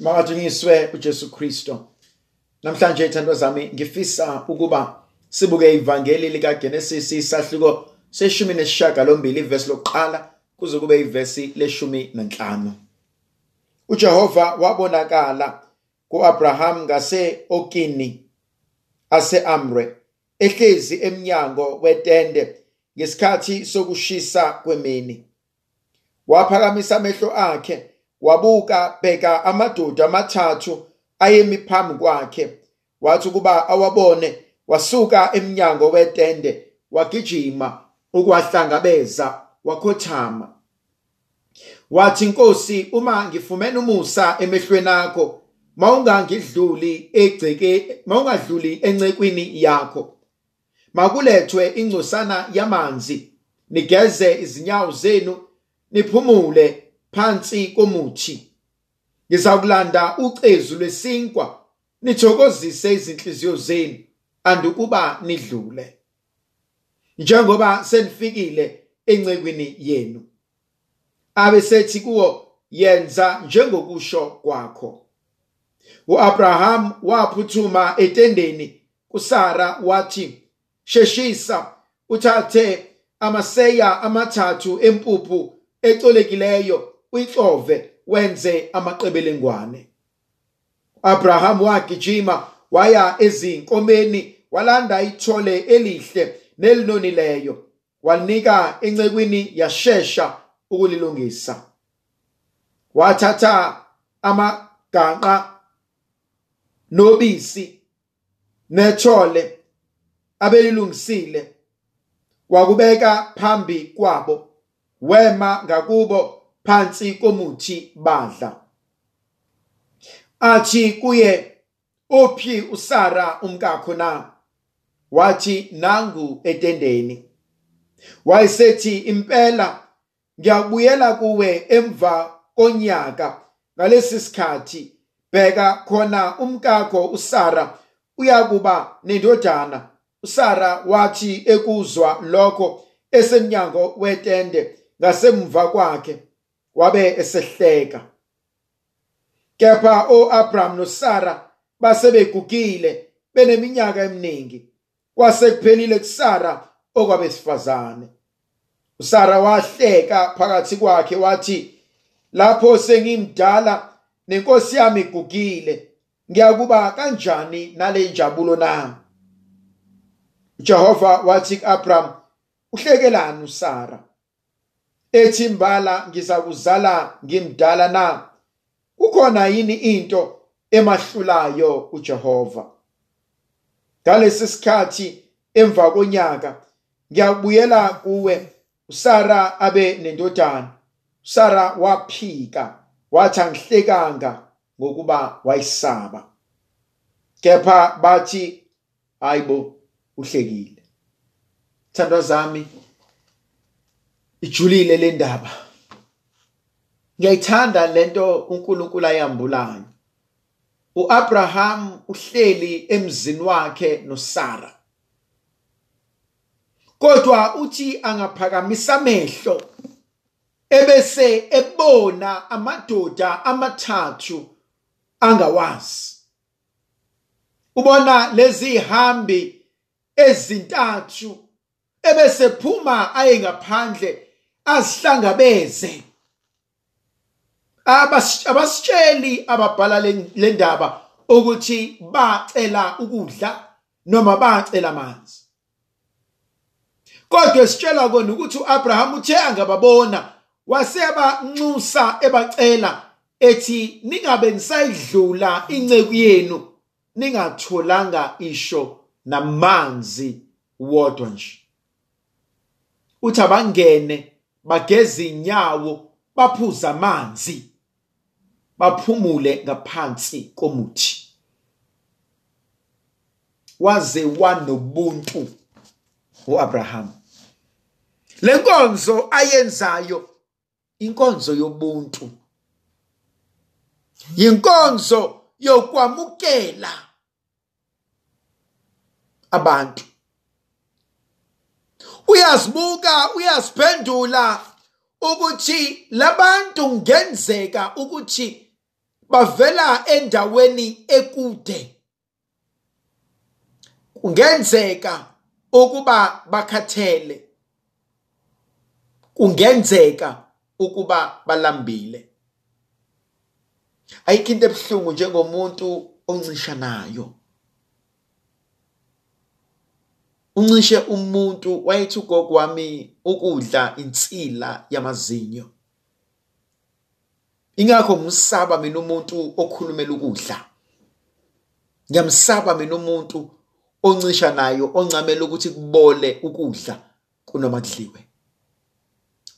Makadunyiswe uJesu Kristo. Namhlanje ithandwa zami ngifisa ukuba sibuke ivangeli lika Genesis isahluko seshumi nesishiyagalombili ivesi lokuqala kuze kube ivesi leshumi nanhlanu. uJehova wabonakala ku-Abraham ngase-Okini ase-Amre ehlezi emnyango wetende ngesikhathi sokushisa kwemini. Waphakamisa amehlo akhe wabuka bheka amadoda amathathu ayemi phambi kwakhe. Wathi ukuba awabone wasuka emnyango wetende wagijima ukwahlangabeza wakhothama. Wathi Nkosi uma ngifumene umusa emehlweni akho mawungangidluli egceke mawungadluli encekwini yakho. Makulethwe ingcosana yamanzi nigeze izinyawo zenu niphumule phansi komuthi. Ngizakulanda ucezu lwesinkwa nithokozise izinhliziyo zenu andukuba nidlule. Njengoba senifikile encekwini yenu abe sethi kuwo yenza njengokusho kwakho. uAbraham waphuthuma etendeni kuSara wathi sheshisa uthathe amaseya amathathu empuphu ecolekileyo uyixove wenze amaqebelengwane. Abraham wagijima waya ezinkomeni walanda ithole elihle nelinonileyo walinika encekwini yashesha ukulilungisa. Wathatha amaganqa nobisi nethole abelilungisile. Wakubeka phambi kwabo wema ngakubo phansi komuthi badla. Athi kuye uphi uSara umkakho na? Wathi nangu etendeni. Wayesethi impela ngiyabuyela kuwe emva konyaka ngalesi sikhathi. Bheka khona umkakho uSara uyakuba nendodana. uSara wathi ekuzwa lokho esemnyango wetende ngasemva kwakhe. Wabe esehleka. Kepha oAbraham noSara basebegugile beneminyaka eminingi. Kwase kuphelile kuSara okwabesifazane. uSara wahleka phakathi kwakhe wathi lapho sengimdala nenkosi yami igugile. Ngiyakuba kanjani nale njabulo nami Jehova wathi kuAbraham uhlekelani uSara ethi mbala ngizakuzala ngimdala na? Kukhona yini into emahlulayo uJehova? Ngalesi sikhathi emva konyaka ngiyabuyela kuwe uSara abe nendodana. uSara waphika wathi angihlekanga ngokuba wayisaba. Kepha bathi hayibo uhlekile. Thandwa zami ijulile le ndaba. Ngiyayithanda lento uNkulunkulu ayambulayo uAbraham uhleli emzini wakhe noSara. Kodwa uthi angaphakamisa amehlo ebese ebona amadoda amathathu angawazi. Ubona lezi hambi ezintathu ebese phuma aye ngaphandle azihlangabeze. Abasitsheli ababhala le ndaba ukuthi bacela ukudla noma bacela amanzi. Kodwa sitshela kona ukuthi uAbraham uthe angababona wasebanxusa ebacela ethi ningabe nisayidlula inceku yenu ningatholanga isho namanzi wodwa nje. Uthi abangene bageza inyawo baphuza amanzi baphumule ngaphansi komuthi. Waze wanobuntu uAbraham. Lenkonzo ayenzayo inkonzo yobuntu. Yinkonzo yokwamukela abantu. Uyazibuka uyaziphendula ukuthi labantu ngenzeka ukuthi bavela endaweni ekude. Kungenzeka ukuba bakhathele. Kungenzeka ukuba balambile. Ayikho into ebuhlungu njengomuntu oncishanayo uncishe umuntu wayethi ugogo wami ukudla insila yamazinyo. Ingakho ngimsaba mina umuntu okhulumela ukudla. Ngiyamsaba mina umuntu oncisha nayo oncamela ukuthi kubole ukudla kunoma kudliwe.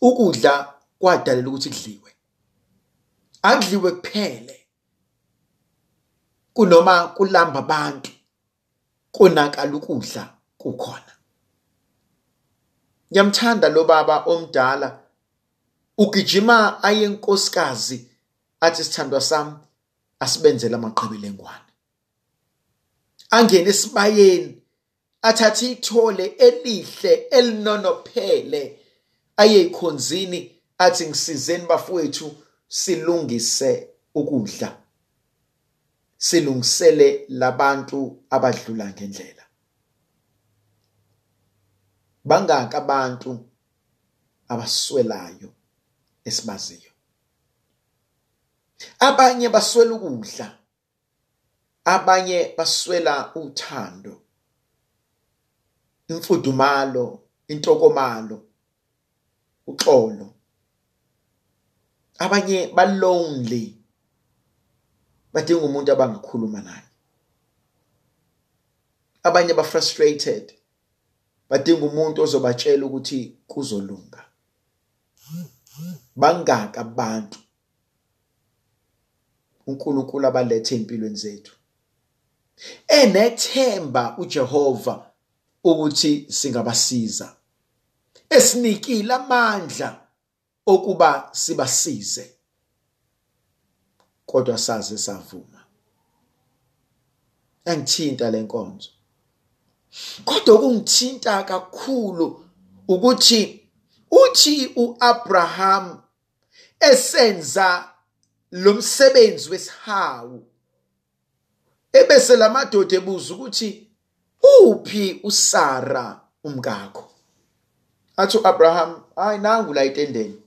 Ukudla kwadalela ukuthi kudliwe. Akudliwe kuphele kunoma kulamba abantu konakala ukudla. Kukhona. Ngiyamthanda lo baba omdala. Ugijima aye enkosikazi athi sithandwa sami asibenzele amaqebelengwane angene esibayeni athathe ithole elihle elinonophele. Aye ikhonzini athi ngisizeni bafowethu silungise ukudla. Silungisele labantu abadlula ngendlela. Bangaka abantu abaswelayo esibaziyo. Abanye baswela ukudla abanye baswela uthando imfudumalo intokomalo uxolo. Abanye balonely badinga umuntu abangakhuluma naye. Abanye ba frustrated badinga umuntu ozobatshela ukuthi kuzolunga. Bangaka abantu. uNkulunkulu abalethe empilweni zethu. Enethemba uJehova ukuthi singabasiza. Esinikile amandla okuba sibasize. Kodwa saze savuma. Angithinta lenkonzo kodwa kungithinta kakhulu ukuthi uthi uAbraham esenza lo msebenzi wesihawu ebese lamadoda ebuza ukuthi uphi uSara umkakho? Athi uAbraham hayi nangu la itendeni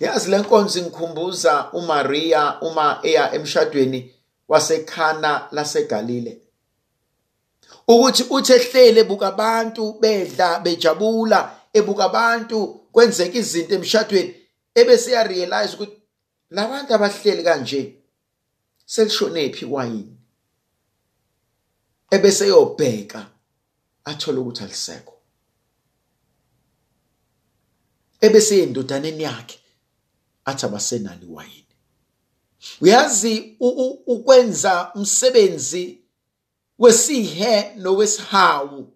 yazi lenkonzo ngikhumbuza uMaria uma eya emshadweni wasekhana laseGalile. Ukuthi uthi ehlele ebuka abantu bedla bejabula ebuka abantu kwenzeka izinto emshadweni ebese ya realize ukuthi labantu abahleli kanje selishonephi iwayini ebese yobheka athola ukuthi alisekho. Ebese yendodaneni yakhe athi abasenalo iwayini uyazi ukwenza umsebenzi wesihe nowesihawu.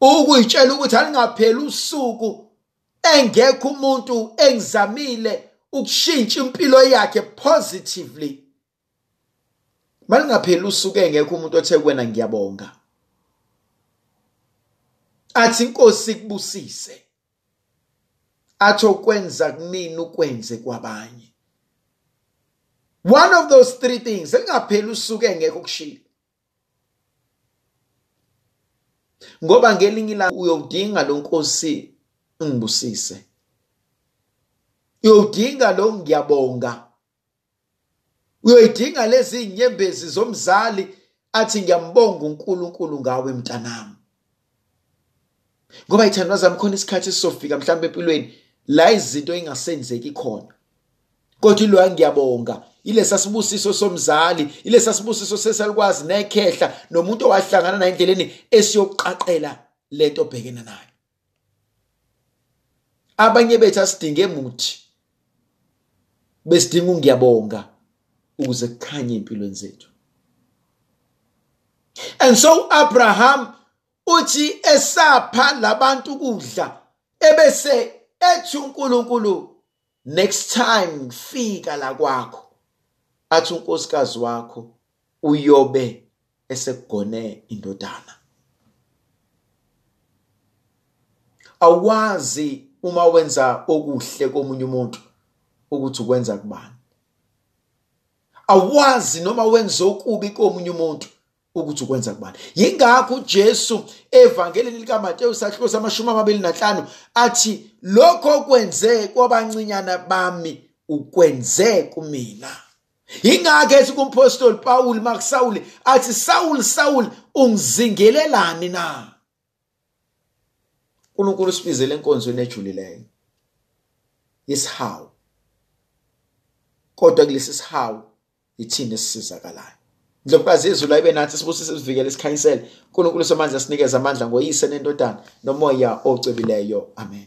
Ukuyitshela ukuthi alingapheli usuku engekho umuntu engizamile ukushintsha impilo yakhe positively. Malingapheli usuku engekho umuntu othe kuwena ngiyabonga. Athi inkosi kubusise. Athi okwenza kumina ukwenze kwabanye. One of those three things elingapheli usuku engekho kushila ngoba ngelinye ilanga uyodinga lo nkosi ngibusise uyodinga lo ngiyabonga. Uyoyidinga lezi inyembezi zomzali athi ngiyambonga uNkulunkulu ngawe mntanami. Ngoba ithandwa zami khona isikhathi esizofika mhlawumbe empilweni la izinto engasenzeki khona. Kodwa lo ngiyabonga. Ilesa sibusiso somzali ilesa sibusiso sesalikwazi nekhehla nomuntu owahlangana naye endleleni esiyoqaqela lento obhekene nayo. Abanye bethu asidinge emuthi besidinga ungiyabonga ukuze kukhanye empilweni zethu. And so Abraham uthi esapha labantu kudla ebese ethi uNkulunkulu next time fika la kwakho. Athi unkosikazi wakho uyobe esekugone indodana. Awazi uma wenza okuhle komunye umuntu ukuthi ukwenza kubani. Awazi noma wenze okubi komunye umuntu ukuthi ukwenza kubani. Yingakho uJesu evangelini likaMateyu sahluko samashumi amabili nanhlanu athi lokho okwenze kwabancinyana bami ukwenze kumina. Yingakho ethi kumpostoli Paul Mark Saul athi Saul Saul ungizingelelani na? uNkulunkulu sibizele enkonzweni ejulileyo. Isihawu. Kodwa kulesi sihawu ithini esisizakalayo? Ndlovukazi izulu ayibe nathi sibusise sivikele sikhanyisele. uNkulunkulu somandla sinikeze amandla ngoyise nendodana nomoya ocebileyo. Amen.